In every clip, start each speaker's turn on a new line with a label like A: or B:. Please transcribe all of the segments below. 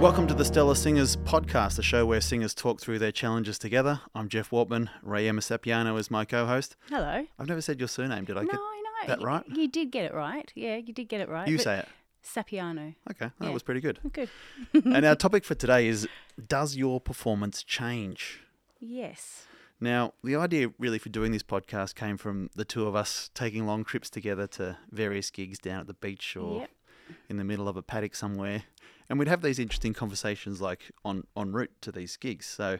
A: Welcome to the Stellar Singers podcast, the show where singers talk through their challenges together. I'm Jeff Wortman. Ray Emesapiano is my co-host.
B: Hello.
A: I've never said your surname, did I
B: no,
A: get
B: I know.
A: that right?
B: You did get it right. Yeah, you did get it right.
A: You say it.
B: Sapiano.
A: Okay, that
B: Yeah.
A: was pretty good.
B: Good.
A: and our topic for today is Does your performance change?
B: Yes.
A: Now, the idea really for doing this podcast came from the two of us taking long trips together to various gigs down at the beach or
B: Yep.
A: in the middle of a paddock somewhere. And we'd have these interesting conversations like on, en route to these gigs. So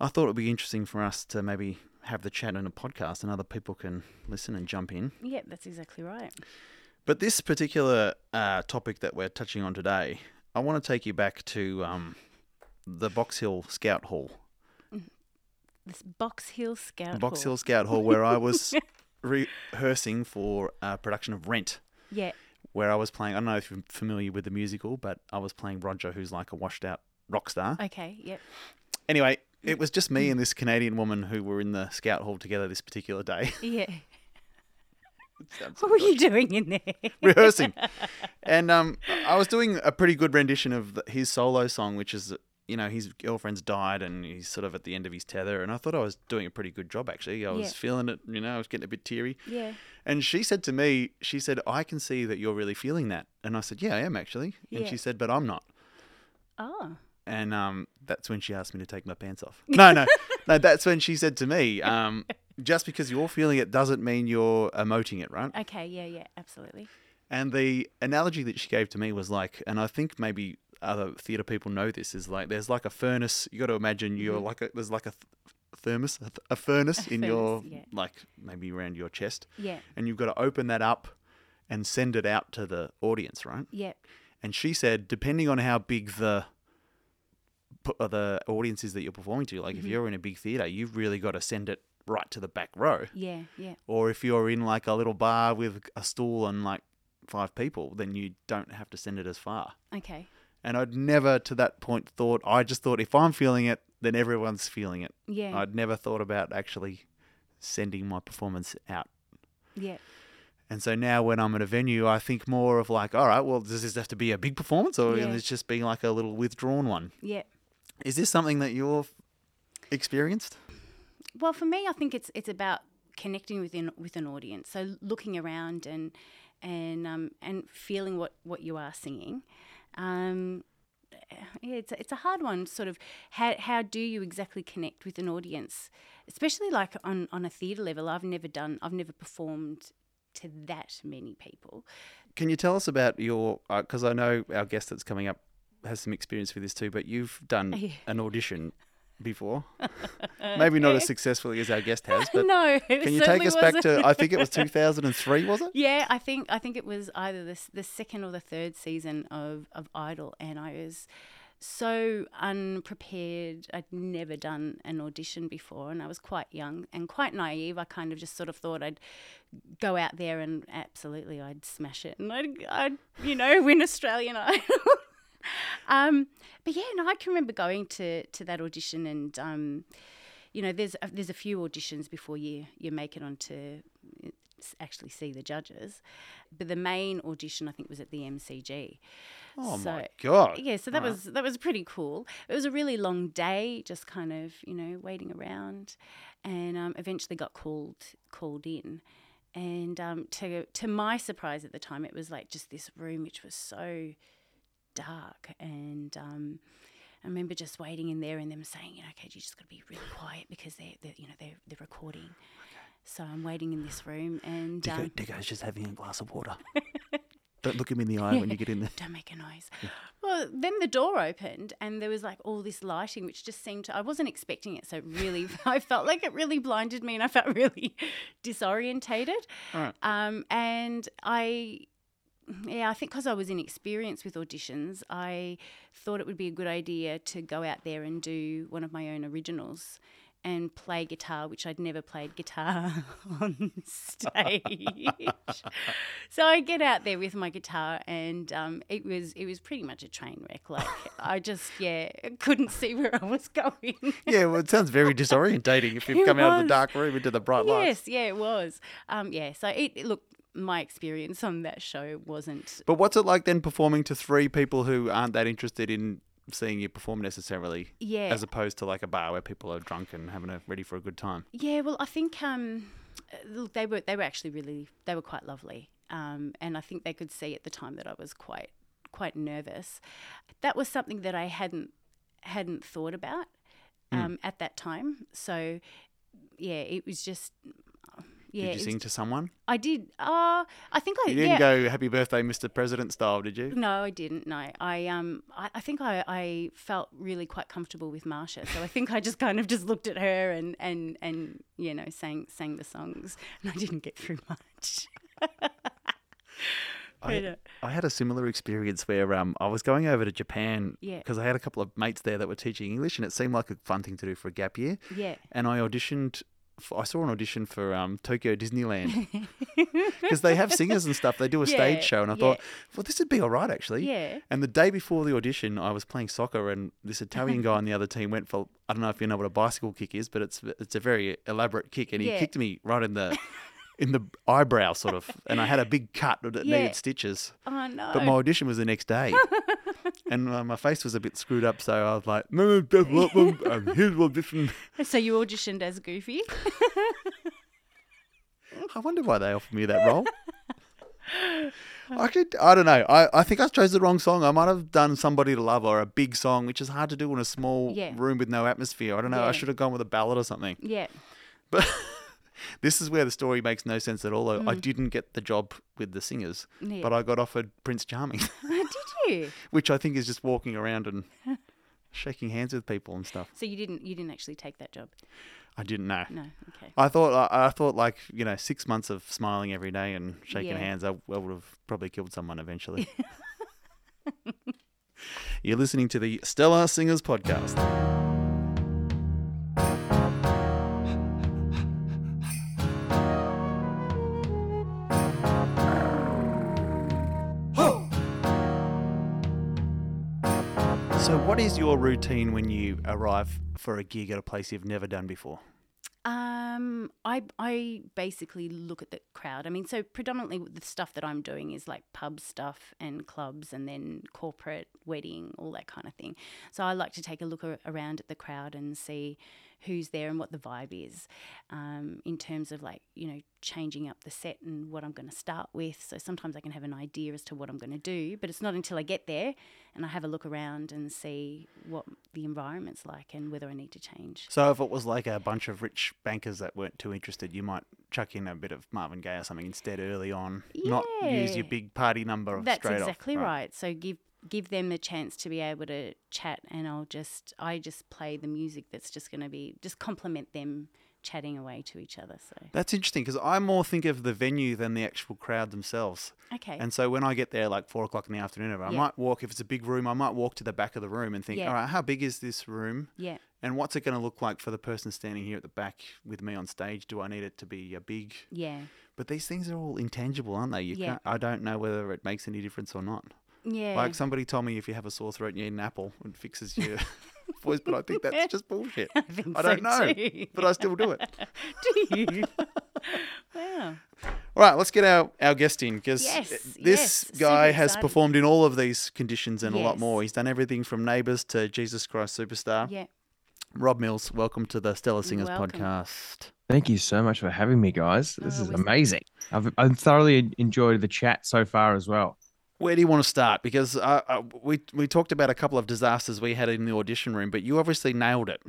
A: I thought it would be interesting for us to maybe have the chat on a podcast and other people can listen and jump in.
B: Yeah, that's exactly right.
A: But this particular uh, topic that we're touching on today, I want to take you back to um, the Box Hill Scout Hall.
B: This Box Hill Scout.
A: Box
B: Hall.
A: Hill Scout Hall, where I was rehearsing for a production of Rent,
B: Yeah.
A: Where I was playing. I don't know if you're familiar with the musical, but I was playing Roger, who's like a washed out rock star.
B: Okay. Yep.
A: Anyway, it was just me and this Canadian woman who were in the Scout Hall together this particular day.
B: Yeah. What were you doing in there?
A: rehearsing. And um, I was doing a pretty good rendition of his solo song, which is, you know, his girlfriend's died and he's sort of at the end of his tether. And I thought I was doing a pretty good job, actually. I was
B: Yeah.
A: feeling it, you know, I was getting a bit teary.
B: yeah.
A: And she said to me, she said, I can see that you're really feeling that. And I said, Yeah, I am actually.
B: Yeah.
A: And she said, But I'm not.
B: Oh.
A: And um, that's when she asked me to take my pants off. No, no, no. That's when she said to me, um, just because you're feeling it doesn't mean you're emoting it, right?
B: Okay. Yeah. Yeah. Absolutely.
A: And the analogy that she gave to me was like, and I think maybe other theatre people know this is like, there's like a furnace. You got to imagine you're like a there's like a th- thermos, a, th- a furnace
B: A
A: in your
B: yeah.
A: like maybe around your chest,
B: Yeah.
A: and you've got to open that up and send it out to the audience, right?
B: Yep.
A: And she said, depending on how big the uh, the audience is that you're performing to, like if you're in a big theatre, you've really got to send it right to the back row.
B: Yeah. Yeah.
A: Or if you're in like a little bar with a stool and like five people, then you don't have to send it as far.
B: Okay.
A: And I'd never to that point thought, I just thought if I'm feeling it, then everyone's feeling it.
B: Yeah.
A: I'd never thought about actually sending my performance out.
B: yeah.
A: And so now when I'm at a venue, I think more of like, all right, well, does this have to be a big performance or
B: Yeah.
A: this just being like a little withdrawn one?
B: Yeah.
A: Is this something that you've experienced?
B: Well, for me, I think it's it's about connecting within with an audience. So looking around and and um, and feeling what, what you are singing. Um, yeah, it's a, it's a hard one. Sort of how how do you exactly connect with an audience, especially like on on a theatre level. I've never done. I've never performed to that many people.
A: Can you tell us about your? Because I know our guest that's coming up has some experience with this too, but you've done
B: Yeah.
A: an audition before. Maybe not as successfully as our guest has, but
B: no,
A: can you take us back
B: wasn't.
A: to? I think it was 2003, was it?
B: Yeah, I think I think it was either the the second or the third season of of Idol, and I was so unprepared. I'd never done an audition before, and I was quite young and quite naive. I kind of just sort of thought I'd go out there and absolutely I'd smash it, and I'd, I'd you know win Australian Idol. um, but yeah, no, I can remember going to to that audition and. Um, you know, there's a, there's a few auditions before you you make it onto actually see the judges, but the main audition I think was at the MCG.
A: Oh
B: So-
A: my god!
B: Yeah, so that
A: Right.
B: was that was pretty cool. It was a really long day, just kind of you know waiting around, and um, eventually got called called in. And um, to to my surprise at the time, it was like just this room which was so dark and. Um, I remember just waiting in there and them saying, you know, okay, you just got to be really quiet because they're, they're you know, they're, they're recording. So I'm waiting in this room and
A: Dicko,
B: um,
A: just having a glass of water. Don't look him in the eye when you get in there.
B: don't make a noise. Well, then the door opened and there was like all this lighting, which just seemed to, I wasn't expecting it. So really, I felt like it really blinded me and I felt really disorientated.
A: Right.
B: Um, and I, yeah, I think because I was inexperienced with auditions, I thought it would be a good idea to go out there and do one of my own originals and play guitar, which I'd never played guitar on stage. so I get out there with my guitar, and um, it was it was pretty much a train wreck. Like I just yeah couldn't see where I was going.
A: Yeah, well, it sounds very disorientating if you've
B: It
A: come out of the dark room into the bright lights.
B: yes, yeah, it was. Um, yeah, so it, it- look. My experience on that show wasn't.
A: But what's it like then performing to three people who aren't that interested in seeing you perform necessarily,
B: Yeah.
A: as opposed to like a bar where people are drunk and having a ready for a good time?
B: Yeah, well, I think um, look, they were they were actually really they were quite lovely, um, and I think they could see at the time that I was quite quite nervous. That was something that I hadn't hadn't thought about
A: Hmm.
B: um, at that time. So yeah, it was just yeah.
A: did you sing to someone?
B: I did. Uh, I think I
A: You didn't
B: yeah.
A: go "Happy Birthday, Mr. President" style, did you?
B: No, I didn't. No, I um, I, I think I, I felt really quite comfortable with Marcia, so I think I just kind of just looked at her and and and you know sang sang the songs, and I didn't get through much. Uh,
A: I, I had a similar experience where um, I was going over to Japan
B: Yeah.
A: because I had a couple of mates there that were teaching English, and it seemed like a fun thing to do for a gap year.
B: yeah,
A: And I auditioned. I saw an audition for um, Tokyo Disneyland because they have singers and stuff. They do a
B: Yeah,
A: stage show, and I
B: yeah.
A: thought, well, this would be all right actually.
B: yeah,
A: And the day before the audition, I was playing soccer, and this Italian guy on the other team went for I don't know if you know what a bicycle kick is, but it's it's a very elaborate kick, and he
B: Yeah.
A: kicked me right in the in the eyebrow, sort of, and I had a big cut that needed stitches.
B: oh no,
A: But my audition was the next day. And uh, my face was a bit screwed up, so I was like, "No, development, and here's audition."
B: so you auditioned as Goofy?
A: I wonder why they offered me that role. I could, I don't know. I, I think I chose the wrong song. I might have done "Somebody to Love" or a big song, which is hard to do in a small
B: Yeah.
A: room with no atmosphere. I don't know. I should have gone with a ballad or something.
B: yeah,
A: But this is where the story makes no sense at all. I I didn't get the job with the singers,
B: Mm. Yeah.
A: but I got offered Prince Charming,
B: you?
A: which I think is just walking around and shaking hands with people and stuff.
B: So you didn't you didn't actually take that job?
A: I didn't know.
B: No, okay.
A: I thought I, I thought like you know six months of smiling every day and shaking
B: Yeah.
A: hands, I, I would have probably killed someone eventually. You're listening to the Stellar Singers podcast. Your routine when you arrive for a gig at a place you've never done before?
B: Um, I I basically look at the crowd. I mean, so predominantly the stuff that I'm doing is like pub stuff and clubs, and then corporate, wedding, all that kind of thing. So I like to take a look around at the crowd and see who's there and what the vibe is, um, in terms of like you know changing up the set and what I'm going to start with. So sometimes I can have an idea as to what I'm going to do, but it's not until I get there and I have a look around and see what the environment's like and whether I need to change.
A: So if it was like a bunch of rich bankers that weren't too interested, you might chuck in a bit of Marvin Gaye or something instead early on. Not use your big party number
B: That's
A: straight
B: exactly
A: off.
B: right. So give give them the chance to be able to chat, and I'll just I just play the music that's just going to be just complement them chatting away to each other. So
A: That's interesting because I more think of the venue than the actual crowd themselves.
B: okay,
A: And so when I get there like four o'clock in the afternoon, I
B: Yeah.
A: might walk, if it's a big room, I might walk to the back of the room and think,
B: Yeah.
A: all right, how big is this room?
B: yeah,
A: And what's it going to look like for the person standing here at the back with me on stage? Do I need it to be a big?
B: yeah,
A: But these things are all intangible, aren't they? You
B: Yeah.
A: can't, I don't know whether it makes any difference or not.
B: Yeah.
A: Like somebody told me if you have a sore throat and you eat an apple, it fixes your voice, but I think that's just bullshit.
B: I, think
A: I don't know,
B: too.
A: but I still do it.
B: do you? wow.
A: All right, let's get our, our guest in because
B: Yes,
A: this
B: yes,
A: guy has
B: excited.
A: performed in all of these conditions and a lot more. He's done everything from Neighbours to Jesus Christ Superstar.
B: Yeah.
A: Rob Mills, welcome to the Stellar Singers
B: Welcome.
A: podcast.
C: Thank you so much for having me, guys. This
B: Oh,
C: is amazing. I've, I've thoroughly enjoyed the chat so far as well.
A: Where do you want to start? Because uh, uh, we we talked about a couple of disasters we had in the audition room, but you obviously nailed it.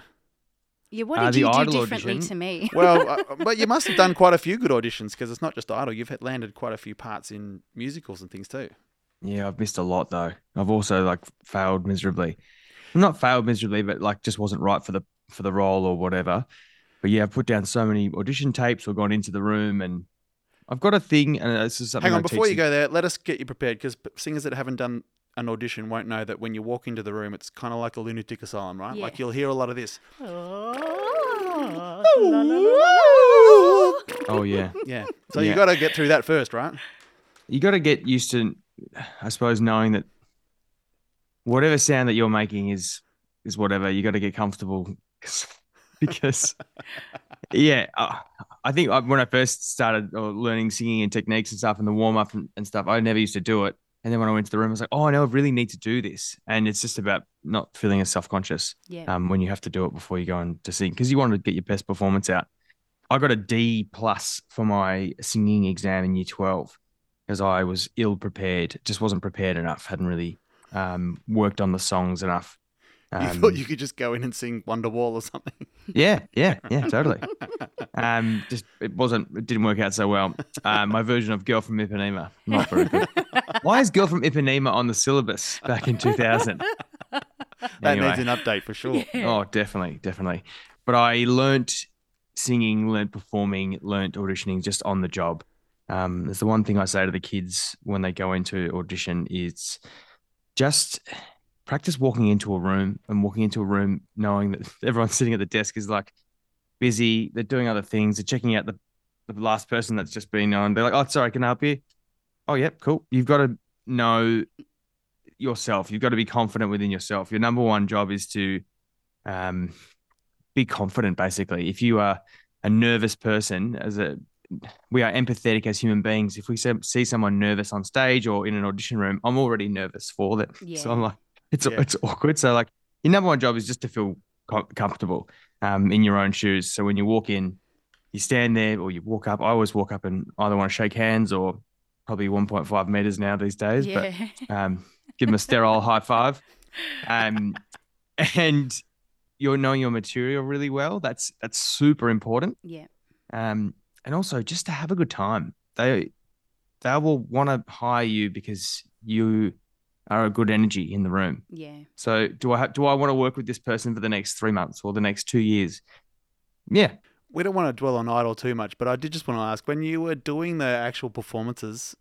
B: Yeah. What
C: Uh,
B: did
C: the
B: you do differently
C: audition.
B: to me?
A: Well, uh, but you must have done quite a few good auditions because it's not just Idol. You've had landed quite a few parts in musicals and things too.
C: Yeah, I've missed a lot though. I've also like failed miserably. Not failed miserably, but like just wasn't right for the for the role or whatever. But yeah, I've put down so many audition tapes or gone into the room and I've got a thing and this is something
A: Hang on,
C: I
A: before
C: teach
A: you go there, let us get you prepared because singers that haven't done an audition won't know that when you walk into the room, it's kind of like a lunatic asylum, right?
B: Yeah.
A: Like you'll hear a lot of this.
B: Oh,
C: yeah.
A: Yeah. So you
C: Yeah.
A: got to get through that first, right?
C: you got to get used to i suppose knowing that whatever sound that you're making is is whatever you got to get comfortable because yeah uh, I think I- when I first started learning singing and techniques and stuff and the warm up and, and stuff, I never used to do it. And then when I went to the room, I was like, oh, I know I really need to do this. And it's just about not feeling as self conscious
B: Yeah.
C: um, when you have to do it before you go on to sing because you want to get your best performance out. I got a D plus for my singing exam in year 12 because I was ill prepared, just wasn't prepared enough, hadn't really um, worked on the songs enough.
A: You
C: Um,
A: thought you could just go in and sing Wonderwall or something.
C: yeah, yeah, yeah, totally. Um, just it wasn't, it didn't work out so well. Uh, my version of Girl from Ipanema, not very good. Why is Girl from Ipanema on the syllabus back in 2000?
A: That
C: Anyway.
A: needs an update for sure.
C: Oh, definitely, definitely. But I learnt singing, learnt performing, learnt auditioning just on the job. Um, there's the one thing I say to the kids when they go into audition is just practice walking into a room and walking into a room knowing that everyone sitting at the desk is like busy, they're doing other things, they're checking out the, the last person that's just been on. They're like, oh, sorry, can I help you? Oh, yep, cool. You've got to know yourself. You've got to be confident within yourself. Your number one job is to um, be confident. Basically, if you are a nervous person, as a we are empathetic as human beings. If we see someone nervous on stage or in an audition room, I'm already nervous for them. So I'm like, it's
A: Yeah.
C: it's awkward. So like, your number one job is just to feel com- comfortable um, in your own shoes. So when you walk in, you stand there or you walk up. I always walk up and either want to shake hands or probably 1.5 meters now these days. But um, give them a sterile high five. Um, and you're knowing your material really well. That's that's super important.
B: yeah.
C: Um, and also just to have a good time. They they will want to hire you because you are a good energy in the room.
B: Yeah.
C: So do I ha- do I want to work with this person for the next three months or the next two years? Yeah,
A: We don't want to dwell on Idol too much, but I did just want to ask when you were doing the actual performances,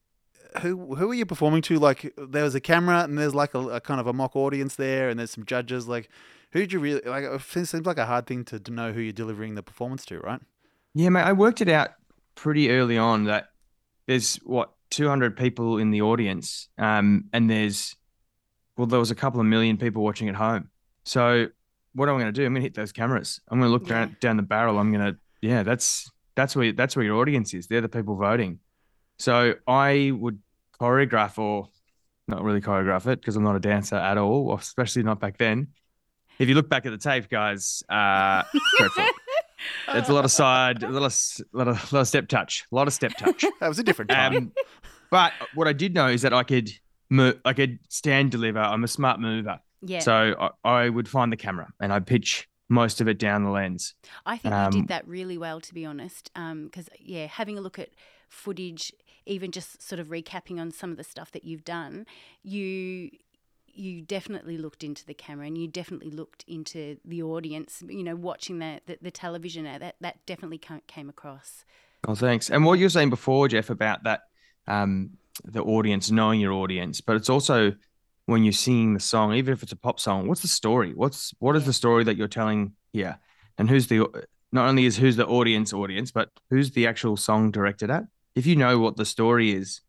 A: who who were you performing to? Like there was a camera and there's like a, a kind of a mock audience there, and there's some judges. Like who did you really like? It seems like a hard thing to, to know who you're delivering the performance to, right?
C: Yeah, mate, I worked it out pretty early on that there's what 200 people in the audience, um, and there's well, there was a couple of million people watching at home. So what am I going to do? I'm going to hit those cameras. I'm going to look
B: Yeah.
C: down down the barrel. I'm going to yeah, that's that's where that's where your audience is. They're the people voting. So I would choreograph or not really choreograph it because I'm not a dancer at all, especially not back then. If you look back at the tape, guys, uh, dreadful. There's a lot of side, a lot of, s- lot of, lot of step touch, a lot of step touch.
A: That was a different time.
C: Um, but what I did know is that I could, mo- I could stand deliver. I'm a smart mover,
B: Yeah.
C: so I, I would find the camera and I'd pitch most of it down the lens.
B: I think you
C: Um,
B: did that really well, to be honest. Because yeah, having a look at footage, even just sort of recapping on some of the stuff that you've done, you you definitely looked into the camera and you definitely looked into the audience. You know, watching the the, the television that that definitely ca- came across.
C: Oh, thanks. And what you were saying before, Jeff, about that, um, the audience knowing your audience, but it's also when you're singing the song, even if it's a pop song, what's the story? What's what is the story that you're telling here? And who's the not only is who's the audience audience, but who's the actual song directed at? If you know what the story is,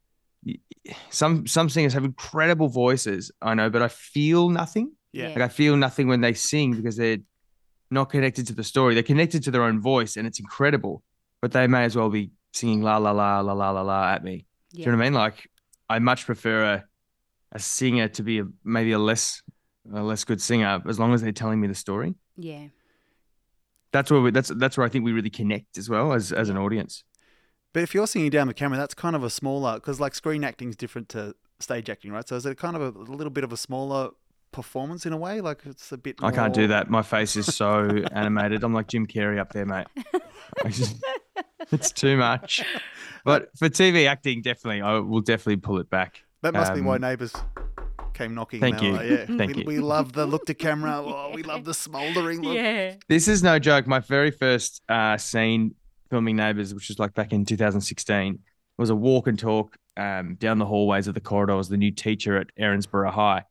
C: some some singers have incredible voices, I know, but I feel nothing.
A: Yeah.
C: Like I feel nothing when they sing because they're not connected to the story. They're connected to their own voice, and it's incredible. But they may as well be singing la la la la la la la at me. Do you know what I mean? Like I much prefer a a singer to be a, maybe a less a less good singer as long as they're telling me the story.
B: Yeah.
C: That's where we, that's that's where I think we really connect as well as as an audience.
A: But if you're singing down the camera, that's kind of a smaller because like screen acting is different to stage acting, right? So is it kind of a, little bit of a smaller performance in a way? Like it's a bit.
C: I can't do that. My face is so animated. I'm like Jim Carrey up there, mate. Just- it's too much. But for TV acting, definitely, I will definitely pull it back.
A: That must be why
C: Um,
A: neighbours came knocking.
C: thank you.
A: like, yeah,
C: Thank
A: we,
C: you.
A: we love the look to camera. Oh, we love the smouldering look.
B: Yeah.
C: This is no joke. My very first uh, scene filming Neighbours, which was like back in 2016, was a walk and talk um, down the hallways of the corridors. The new teacher at Erinsborough High,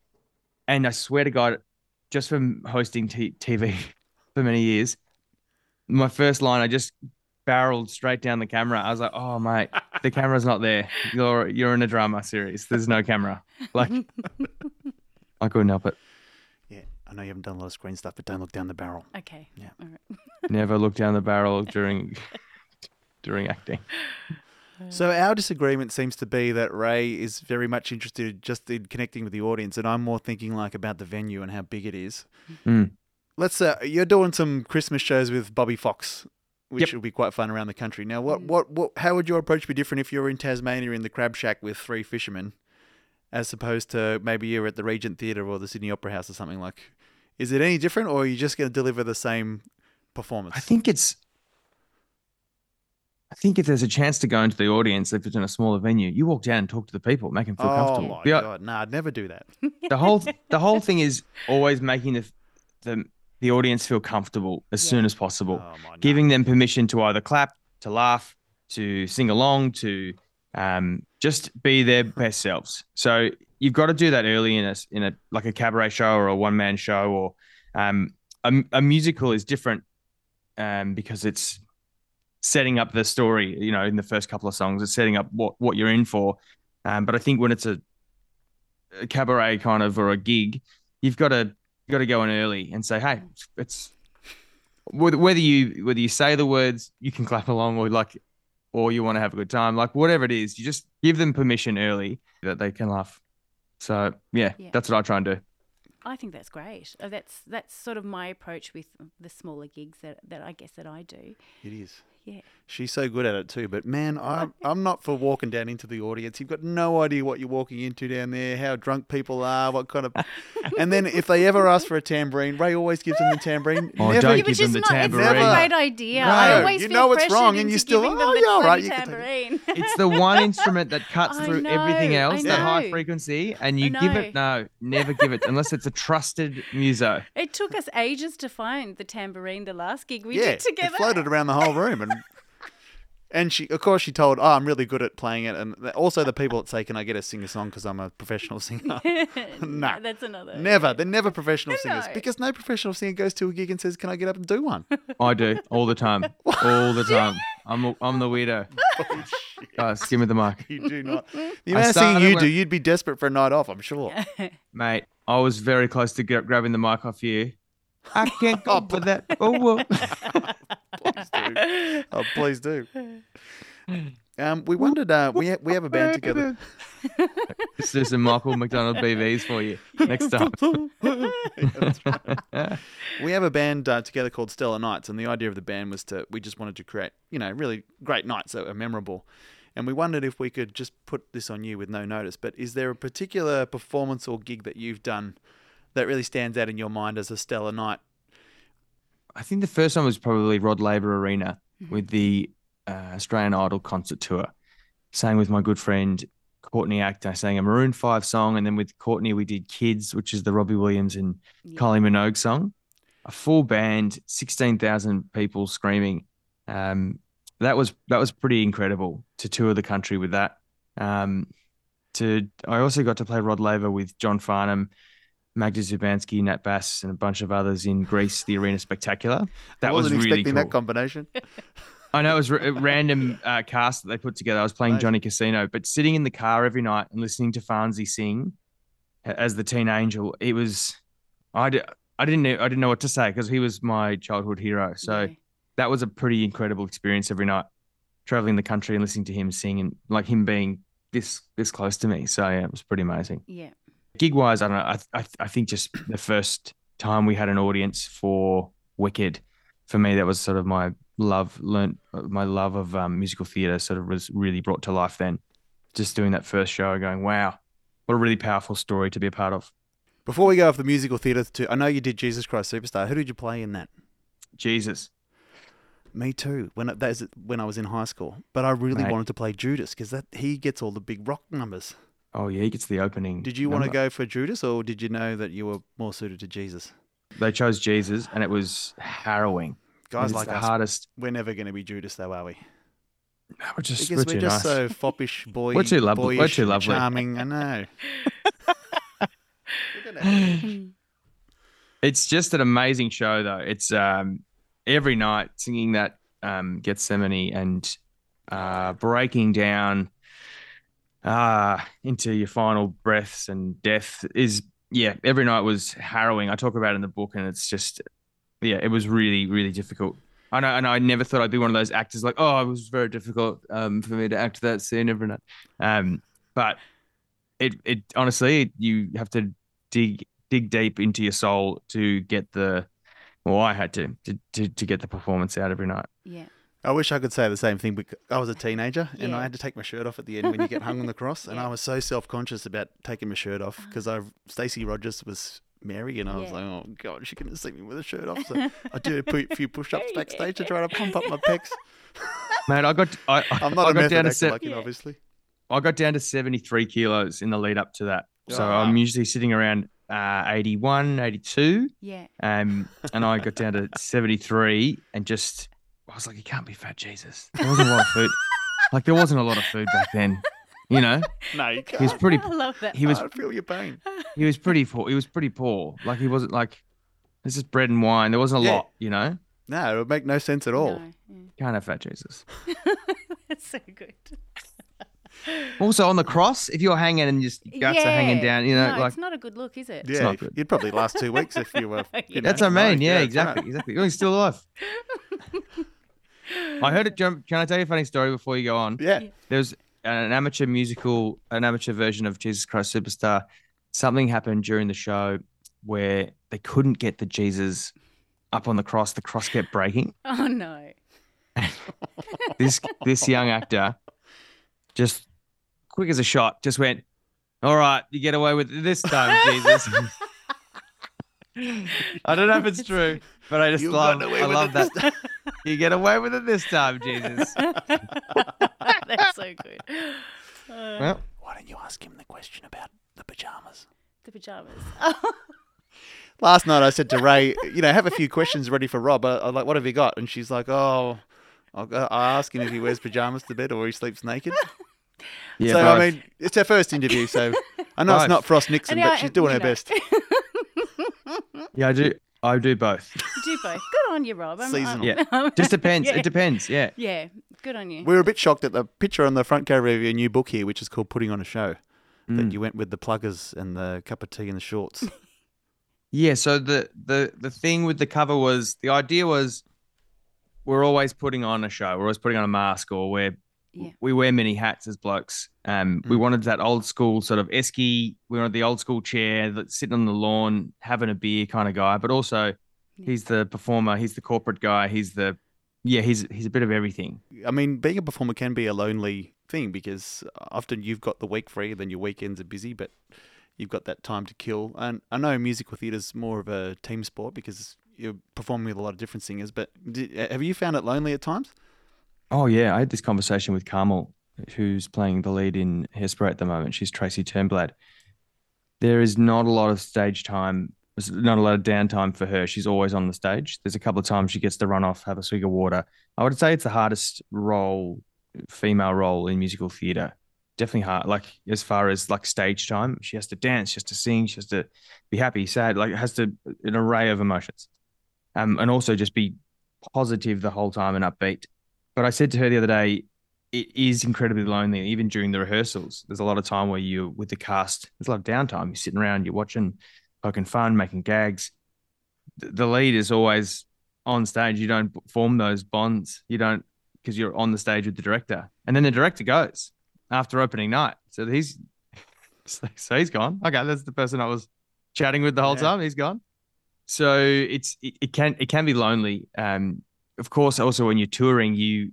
C: and I swear to God, just from hosting t- TV for many years, my first line I just barreled straight down the camera. I was like, "Oh mate, the camera's not there. You're you're in a drama series. There's no camera." Like I couldn't help it.
A: Yeah, I know you haven't done a lot of screen stuff, but don't look down the barrel.
B: Okay.
A: Yeah.
B: All right.
C: Never look down the barrel during during acting.
A: So our disagreement seems to be that Rae is very much interested just in connecting with the audience, and I'm more thinking like about the venue and how big it is.
C: Mm.
A: Let's say you're doing some Christmas shows with Bobby Fox, which
C: Yep.
A: will be quite fun around the country. Now, what,
B: Mm.
A: what, what, how would your approach be different if you're in Tasmania in the Crab Shack with three fishermen, as opposed to maybe you're at the Regent Theatre or the Sydney Opera House or something like? Is it any different, or are you just going to deliver the same performance?
C: I think it's. I think if there's a chance to go into the audience, if it's in a smaller venue, you walk down and talk to the people, make them feel
A: Oh
C: comfortable.
A: my
C: The-
A: god, no, I'd never do that.
C: the whole the whole thing is always making the the, the audience feel comfortable as
B: Yeah.
C: soon as possible,
A: Oh my, no.
C: giving them permission to either clap, to laugh, to sing along, to um, just be their best selves. So you've got to do that early in a in a like a cabaret show or a one man show or um, a, a musical is different um, because it's setting up the story. You know, in the first couple of songs, it's setting up what what you're in for. Um, but I think when it's a, a cabaret kind of or a gig, you've got to you got to go in early and say, hey, it's whether you whether you say the words, you can clap along or like, or you want to have a good time, like whatever it is, you just give them permission early that they can laugh. So yeah,
B: Yeah.
C: that's what I try and do.
B: I think that's great. Uh, That's that's sort of my approach with the smaller gigs that, that I guess that I do.
A: It is.
B: Yeah.
A: She's so good at it too. But man, I'm, I'm not for walking down into the audience. You've got no idea what you're walking into down there, how drunk people are, what kind of. and then if they ever ask for a tambourine, Rae always gives them the tambourine.
C: Oh,
A: Never,
C: don't
B: Yeah,
C: give
B: which
C: them
B: is
C: the
B: not it's not
A: tambourine.
B: a great idea.
A: No,
B: I always
A: you
B: feel
A: know it's
B: pressured
A: wrong and
B: into
A: you still,
B: giving
A: "Oh,
B: them the
A: yeah, all right,
B: bloody
A: you can take
B: tambourine.
C: It's the one instrument that cuts
B: I
C: through
B: know,
C: everything
B: I
C: else, that high
B: know.
C: frequency, and you
B: I
C: give it no, never give it unless it's a trusted muso.
B: It took us ages to find the tambourine the last gig we
A: yeah,
B: did together.
A: it floated around the whole room. And and she, of course, she told, oh, I'm really good at playing it. And also the people that say, can I get a sing a song because I'm a professional singer?
B: no, that's another.
A: Never. They're never professional singers
B: No.
A: because no professional singer goes to a gig and says, "Can I get up and do one?"
C: I do all the time, all the time. I'm a, I'm the weirdo. Guys, give me the mic,
A: you do not. The
C: I
A: amount of singing you
C: when-
A: do, you'd be desperate for a night off. I'm sure.
C: mate. I was very close to get, grabbing the mic off you. I can't oh, go for that. Oh well.
A: Please do. Oh, please do. Um, we wondered. Uh, we ha- we have a band together.
C: this is some Michael McDonald BVs for you next time.
A: Right. We have a band uh, together called Stellar Nights, and the idea of the band was to we just wanted to create, you know, really great nights that are memorable. And we wondered if we could just put this on you with no notice. But is there a particular performance or gig that you've done that really stands out in your mind as a stellar night?
C: I think the first one was probably Rod Laver Arena with the uh, Australian Idol concert tour. Sang with my good friend Courtney Act. I sang a Maroon Five song, and then with Courtney we did Kids, which is the Robbie Williams and
B: Yeah.
C: Kylie Minogue song. A full band, sixteen thousand people screaming. Um, that was that was pretty incredible to tour the country with that. Um, to I also got to play Rod Laver with John Farnham, Magda Szubanski, Nat Bass, and a bunch of others in Grease, the Arena Spectacular. That
A: I
C: was
A: wasn't
C: really
A: expecting
C: cool.
A: that combination.
C: I know it was a random uh, cast that they put together. I was playing Johnny Casino, but sitting in the car every night and listening to Farnsey sing as the teen angel, it was I, I didn't know, I didn't know what to say because he was my childhood hero. So
B: Yeah.
C: that was a pretty incredible experience every night, traveling the country and listening to him sing and like him being this this close to me. So yeah, it was pretty amazing.
B: yeah.
C: Gig wise, I don't know. I, I I think just the first time we had an audience for Wicked, for me that was sort of my love learnt my love of um, musical theatre sort of was really brought to life then. Just doing that first show, going wow, what a really powerful story to be a part of.
A: Before we go off the musical theatre, to I know you did Jesus Christ Superstar. Who did you play in that?
C: Jesus,
A: Me too. When that is when I was in high school, but I really
C: Mate.
A: wanted to play Judas because that he gets all the big rock numbers.
C: Oh yeah, he gets the opening.
A: Did you want to go for Judas, or did you know that you were more suited to Jesus?
C: They chose Jesus, and it was harrowing.
A: Guys like
C: the
A: us,
C: hardest.
A: we're never going to be Judas, though, are we?
C: We're just,
A: Because
C: we're
A: we're just
C: nice.
A: so foppish, boy.
C: We're too lovely- we're
A: boyish
C: too lovely.
A: charming. I know. We don't have-
C: It's just an amazing show, though. It's um, every night singing that um, Gethsemane and uh, breaking down uh, into your final breaths and death is, yeah, every night was harrowing. I talk about it in the book, and it's just, yeah, it was really, really difficult. I know, and I never thought I'd be one of those actors like, oh, it was very difficult um, for me to act that scene every night. Um, but it, it honestly, you have to dig dig deep into your soul to get the. Well, I had to to to, to get the performance out every night.
B: Yeah.
A: I wish I could say the same thing, but I was a teenager and I had to take my shirt off at the end when you get hung on the cross, and I was so self conscious about taking my shirt off because I Stacey Rogers was Mary, and I was
B: Yeah.
A: like, oh god, she couldn't see me with a shirt off. So I did a few push ups
B: Yeah.
A: backstage to try to pump up my pecs.
C: Man, I got I,
A: I'm not a
C: got down to
A: actor
C: se-
A: like you,
B: Yeah.
A: obviously.
C: I got down to 73 kilos in the lead up to that. So
A: Ah.
C: I'm usually sitting around uh, 81, 82.
B: Yeah.
C: Um, and I got down to 73 and just, I was like, you can't be fat, Jesus. There wasn't a lot of food. Like, there wasn't a lot of food back then, you know?
A: No, you
C: He was
A: can't.
C: pretty,
B: I love that.
C: he was,
A: I feel your pain.
C: he was pretty poor. He was pretty poor. Like, he wasn't like, this is bread and wine. There wasn't a
A: Yeah.
C: lot, you know?
A: No, it would make no sense at all.
B: No, yeah.
C: Can't have fat, Jesus.
B: That's so good.
C: Also, on the cross, if you're hanging and just your guts are hanging down, you know,
B: no,
C: like,
B: it's not a good look, is it?
A: Yeah,
C: not good.
A: you'd probably last two weeks if you were.
B: Yeah.
A: Know,
C: That's what I mean.
A: right,
C: Yeah, exactly,
A: right.
C: exactly. Oh, he's still alive. I heard it. Can I tell you a funny story before you go on?
A: Yeah.
C: There's an amateur musical, an amateur version of Jesus Christ Superstar. Something happened during the show where they couldn't get the Jesus up on the cross. The cross kept breaking.
B: Oh no.
C: This this young actor just quick as a shot just went, "All right, you get away with it this time, Jesus." I don't know if it's true, but I just
A: You
C: love I love that.
A: This
C: You get away with it this time, Jesus.
B: That's so good. Uh,
C: Well,
A: Why don't you ask him the question about the pajamas?
B: the pajamas.
A: Last night I said to Rae, you know, have a few questions ready for Rob. I, I like, what have you got? And she's like, oh, I'll, go- I'll ask him if he wears pajamas to bed or he sleeps naked.
C: yeah,
A: so
C: both.
A: I mean, it's her first interview, so I know
C: Both.
A: it's not Frost Nixon,
B: And
A: but
B: I-
A: she's doing her
B: know.
A: best.
C: yeah, I do. I do both.
B: do both. Good on you, Rob. I'm,
A: Seasonal.
C: Yeah.
B: I'm-
C: Just depends.
B: Yeah.
C: It depends. Yeah.
B: Yeah, good on you.
A: We were a bit shocked at the picture on the front cover of your new book here, which is called Putting on a Show.
C: Mm.
A: That you went with the pluggers and the cup of tea and the shorts.
C: Yeah, so the the the thing with the cover was the idea was we're always putting on a show. We're always putting on a mask or we're
B: Yeah.
C: we wear many hats as blokes. Um, we
A: Mm.
C: wanted that old school sort of esky. We wanted the old school chair that sitting on the lawn having a beer kind of guy, but also
B: Yeah.
C: he's the performer. He's the corporate guy. He's the yeah. He's he's a bit of everything.
A: I mean, being a performer can be a lonely thing because often you've got the week free, then your weekends are busy, but you've got that time to kill. And I know musical theatre's more of a team sport because you're performing with a lot of different singers. But did, have you found it lonely at times?
C: Oh yeah, I had this conversation with Carmel, who's playing the lead in Hairspray at the moment. She's Tracy Turnblad. There is not a lot of stage time. There's not a lot of downtime for her. She's always on the stage. There's a couple of times she gets to run off, have a swig of water. I would say it's the hardest role, female role in musical theatre. Definitely hard. Like as far as like stage time, she has to dance, she has to sing, she has to be happy, sad. Like it has to an array of emotions, um, and also just be positive the whole time and upbeat. But I said to her the other day, it is incredibly lonely, even during the rehearsals. There's a lot of time where you're with the cast, there's a lot of downtime. You're sitting around, you're watching, poking fun, making gags. The, lead is always on stage. You don't form those bonds. You don't, because you're on the stage with the director. And then the director goes after opening night. So he's, so, so he's gone. Okay, that's the person I was chatting with the whole
A: Yeah.
C: time. He's gone. So it's it, it can it can be lonely. Um, of course, also when you're touring, you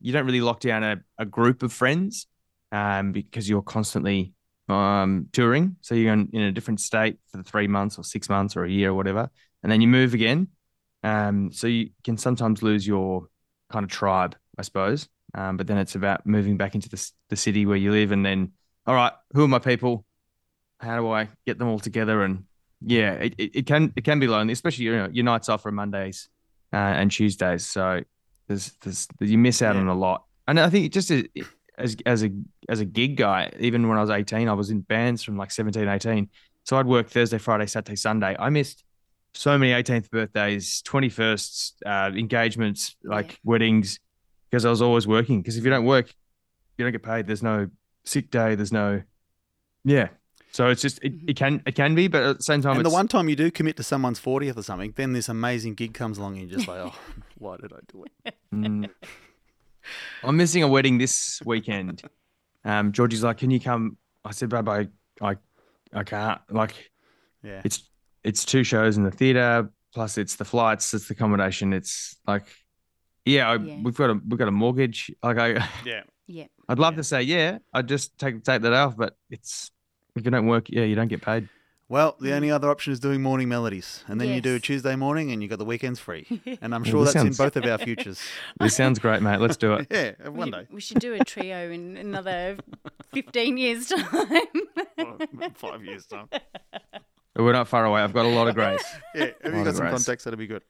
C: you don't really lock down a, a group of friends um, because you're constantly um, touring. So you're in, in a different state for the three months or six months or a year or whatever, and then you move again. Um, so you can sometimes lose your kind of tribe, I suppose. Um, but then it's about moving back into the, the city where you live, and then all right, who are my people? How do I get them all together? And yeah, it, it, it can it can be lonely, especially you know, your nights off are Mondays uh, and Tuesdays. So there's there's you miss out
A: Yeah.
C: on a lot. And I think just as as as a as a gig guy, even when I was 18, I was in bands from like 17, 18. So I'd work Thursday, Friday, Saturday, Sunday. I missed so many 18th birthdays, 21st uh, engagements, like
B: Yeah.
C: weddings, because I was always working. Because if you don't work, you don't get paid. There's no sick day. There's no, yeah. So it's just it, it can it can be, but at the same time,
A: and the one time you do commit to someone's 40th or something, then this amazing gig comes along and you're just like, oh, why did I do it?
C: Mm. I'm missing a wedding this weekend. Um, Georgie's like, "Can you come?" I said, "Babe, I, I, I can't. Like,
A: Yeah.
C: it's it's two shows in the theater, plus it's the flights, it's the accommodation. It's like, yeah, I,
B: Yeah.
C: we've got a we've got a mortgage. Like, I,
A: yeah.
B: Yeah.
C: I'd love
A: Yeah.
C: to say, yeah, I'd just take take that off, but it's if you don't work, yeah, you don't get paid.
A: Well, the only other option is doing morning melodies. And then you do a Tuesday morning and you got the weekends free. And I'm sure
C: this
A: that's in both of our futures.
C: This sounds great, mate. Let's do it.
A: yeah,
B: We
A: one
B: should,
A: day.
B: we should do a trio in another 15 years' time.
A: Five years' time.
C: We're not far away. I've got a lot of grace.
A: Yeah, if you
C: Lot
A: got
C: of
A: some
C: grace.
A: context, that'd be good.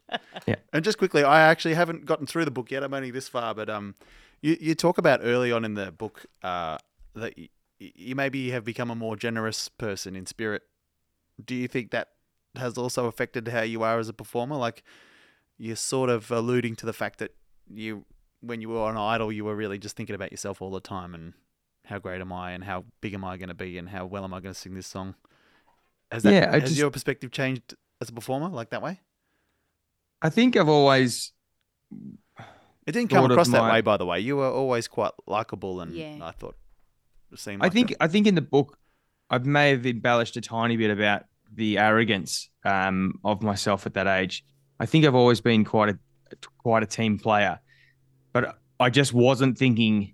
C: Yeah.
A: And just quickly, I actually haven't gotten through the book yet. I'm only this far, but um, you you talk about early on in the book uh that y- you maybe have become a more generous person in spirit. Do you think that has also affected how you are as a performer? Like you're sort of alluding to the fact that you, when you were on Idol, you were really just thinking about yourself all the time and how great am I and how big am I going to be and how well am I going to sing this song. Has that
C: Yeah, I
A: has
C: just-
A: your perspective changed as a performer like that way?
C: I think I've always
A: It didn't come
C: of
A: across that
C: my-
A: way, by the way. You were always quite likable, and
B: Yeah.
A: I thought it seemed.
C: I
A: like
C: think I think in the book I may have embellished a tiny bit about the arrogance um, of myself at that age. I think I've always been quite a quite a team player, but I just wasn't thinking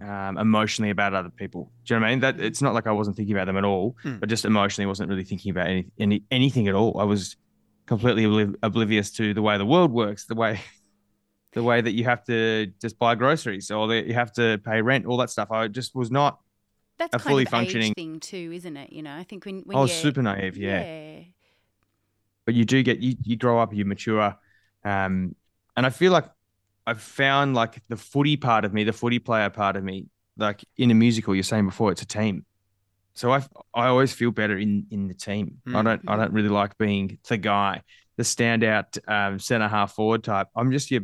C: um, emotionally about other people. Do you know what I mean? That it's not like I wasn't thinking about them at all,
A: Hmm.
C: but just emotionally wasn't really thinking about any, any anything at all. I was completely obliv- oblivious to the way the world works, the way the way that you have to just buy groceries or that you have to pay rent, all that stuff. I just was not
B: That's
C: a fully functioning-
B: thing too, isn't it? You know, I think when, when
C: I was
B: you're-
C: super naive, yeah.
B: yeah.
C: But you do get you you grow up, you mature, um, and I feel like I've found like the footy part of me, the footy player part of me, like in a musical. You're saying before, it's a team, so I I always feel better in in the team. I
A: Mm.
C: don't I don't really like being the guy, the standout um, center half forward type. I'm just your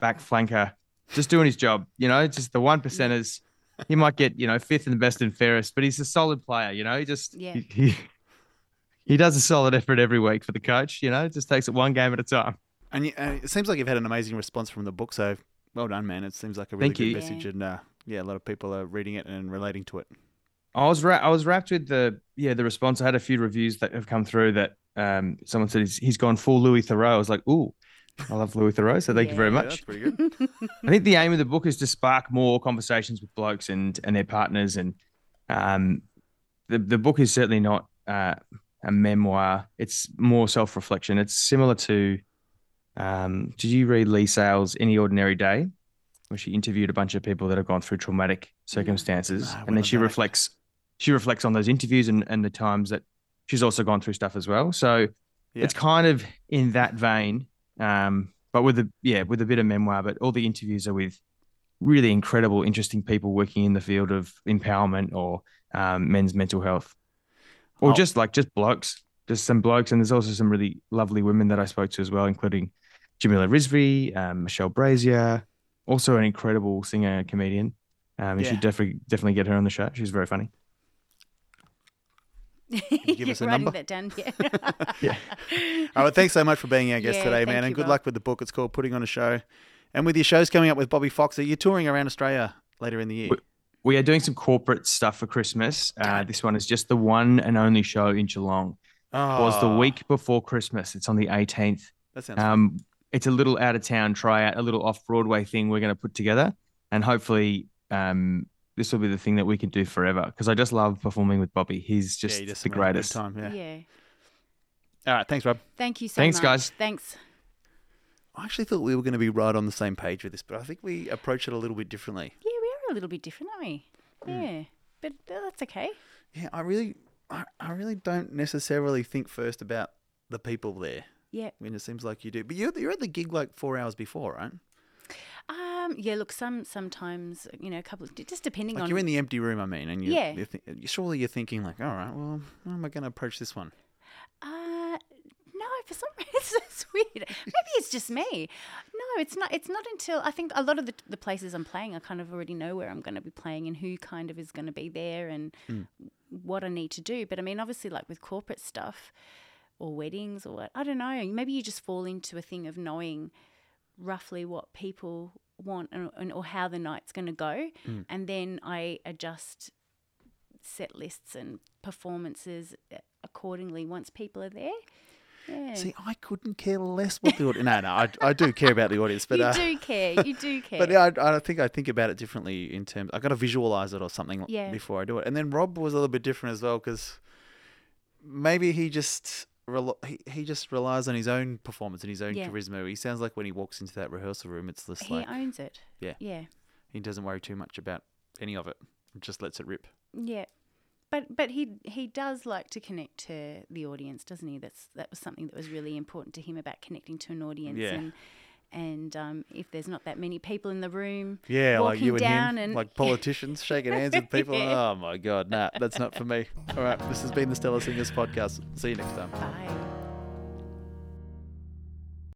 C: back flanker, just doing his job. You know, just the one percenters. He might get you know fifth and best and fairest, but he's a solid player. You know, he just
B: Yeah.
C: he, he he does a solid effort every week for the coach. You know, it just takes it one game at a time.
A: and uh, it seems like you've had an amazing response from the book. So well done, man. It seems like a really
C: Thank
A: good
C: you.
A: message, and uh, yeah, a lot of people are reading it and relating to it.
C: I was ra- I was rapt with the yeah the response. I had a few reviews that have come through that um someone said he's, he's gone full Louis Theroux. I was like, ooh, I love Louis Theroux, so thank you very
B: Yeah.
A: Yeah,
C: much.
A: that's pretty good.
C: I think the aim of the book is to spark more conversations with blokes and and their partners, and um, the the book is certainly not uh, a memoir. It's more self reflection. It's similar to, um, did you read Leigh Sales' Any Ordinary Day, where she interviewed a bunch of people that have gone through traumatic circumstances,
A: No, I
C: and then she
A: have done it.
C: reflects she reflects on those interviews and and the times that she's also gone through stuff as well. So
A: Yeah.
C: it's kind of in that vein. Um, but with a yeah, with a bit of memoir, but all the interviews are with really incredible, interesting people working in the field of empowerment or um, men's mental health, or
A: Oh.
C: just like just blokes, just some blokes, and there's also some really lovely women that I spoke to as well, including Jamila Rizvi, um, Michelle Brasier, also an incredible singer and comedian. Um, you
A: Yeah.
C: should definitely definitely get her on the show. She's very funny.
A: Give
B: You're
A: us a
B: writing
A: number?
B: that down. Yeah.
C: Yeah.
A: All right, thanks so much for being our guest
B: Yeah,
A: today, man,
B: you,
A: and good
B: Rob.
A: luck with the book. It's called Putting on a Show, and with your shows coming up with Bobby Fox, are you touring around Australia later in the year?
C: We- We are doing some corporate stuff for Christmas. Uh, this one is just the one and only show in Geelong.
A: Oh,
C: was the week before Christmas. It's on the 18th.
A: That sounds. fun.
C: Um, it's a little out of town tryout, a little off Broadway thing we're going to put together, and hopefully, um, this will be the thing that we can do forever. Because I just love performing with Bobby. He's
A: yeah,
C: just
A: you just
C: the
A: have a
C: greatest.
A: time. Yeah.
B: yeah.
A: All right, thanks, Rob.
B: Thank you so
C: Thanks,
B: much.
C: guys.
B: Thanks.
A: I actually thought we were going to be right on the same page with this, but I think we approach it a little bit differently.
B: Yeah, we are a little bit different, aren't we?
A: Hmm.
B: Yeah, but uh, that's okay.
A: Yeah, I really, I, I really don't necessarily think first about the people there.
B: Yeah.
A: I mean, it seems like you do, but you're you're at the gig like four hours before, right?
B: Um. Yeah. Look. Some. Sometimes. You know. A couple. Of, just depending
A: Like
B: on.
A: you're in the empty room, I mean, and you,
B: Yeah.
A: you're th- surely you're thinking like, all right, well, how am I going to approach this one?
B: Uh, no, for some reason it's weird. Maybe it's just me. No, it's not. It's not until I think a lot of the, the places I'm playing, I kind of already know where I'm going to be playing and who kind of is going to be there and
A: Mm.
B: what I need to do. But I mean, obviously, like with corporate stuff or weddings or what, I don't know. Maybe you just fall into a thing of knowing roughly what people want and, and or how the night's going to go,
A: Mm.
B: and then I adjust set lists and performances uh, accordingly once people are there. Yeah.
A: See, I couldn't care less what the audience. no, no, I, I do care about the audience, but
B: you
A: uh,
B: do care. You do care.
A: But yeah, I, I think I think about it differently in terms. I got to visualize it or something
B: Yeah.
A: before I do it. And then Rob was a little bit different as well because maybe he just rel- he, he just relies on his own performance and his own
B: Yeah.
A: charisma. He sounds like when he walks into that rehearsal room, it's just like.
B: he
A: like
B: owns it.
A: Yeah.
B: Yeah.
A: he doesn't worry too much about any of it. Just lets it rip.
B: Yeah. But but he he does like to connect to the audience, doesn't he? That's that was something that was really important to him about connecting to an audience
A: Yeah.
B: and and um, if there's not that many people in the room,
A: Yeah, like you and him,
B: and-
A: like politicians shaking hands with people.
B: Yeah.
A: Oh my god, nah, that's not for me. All right, this has been the Stellar Singers podcast. See you next time.
B: bye.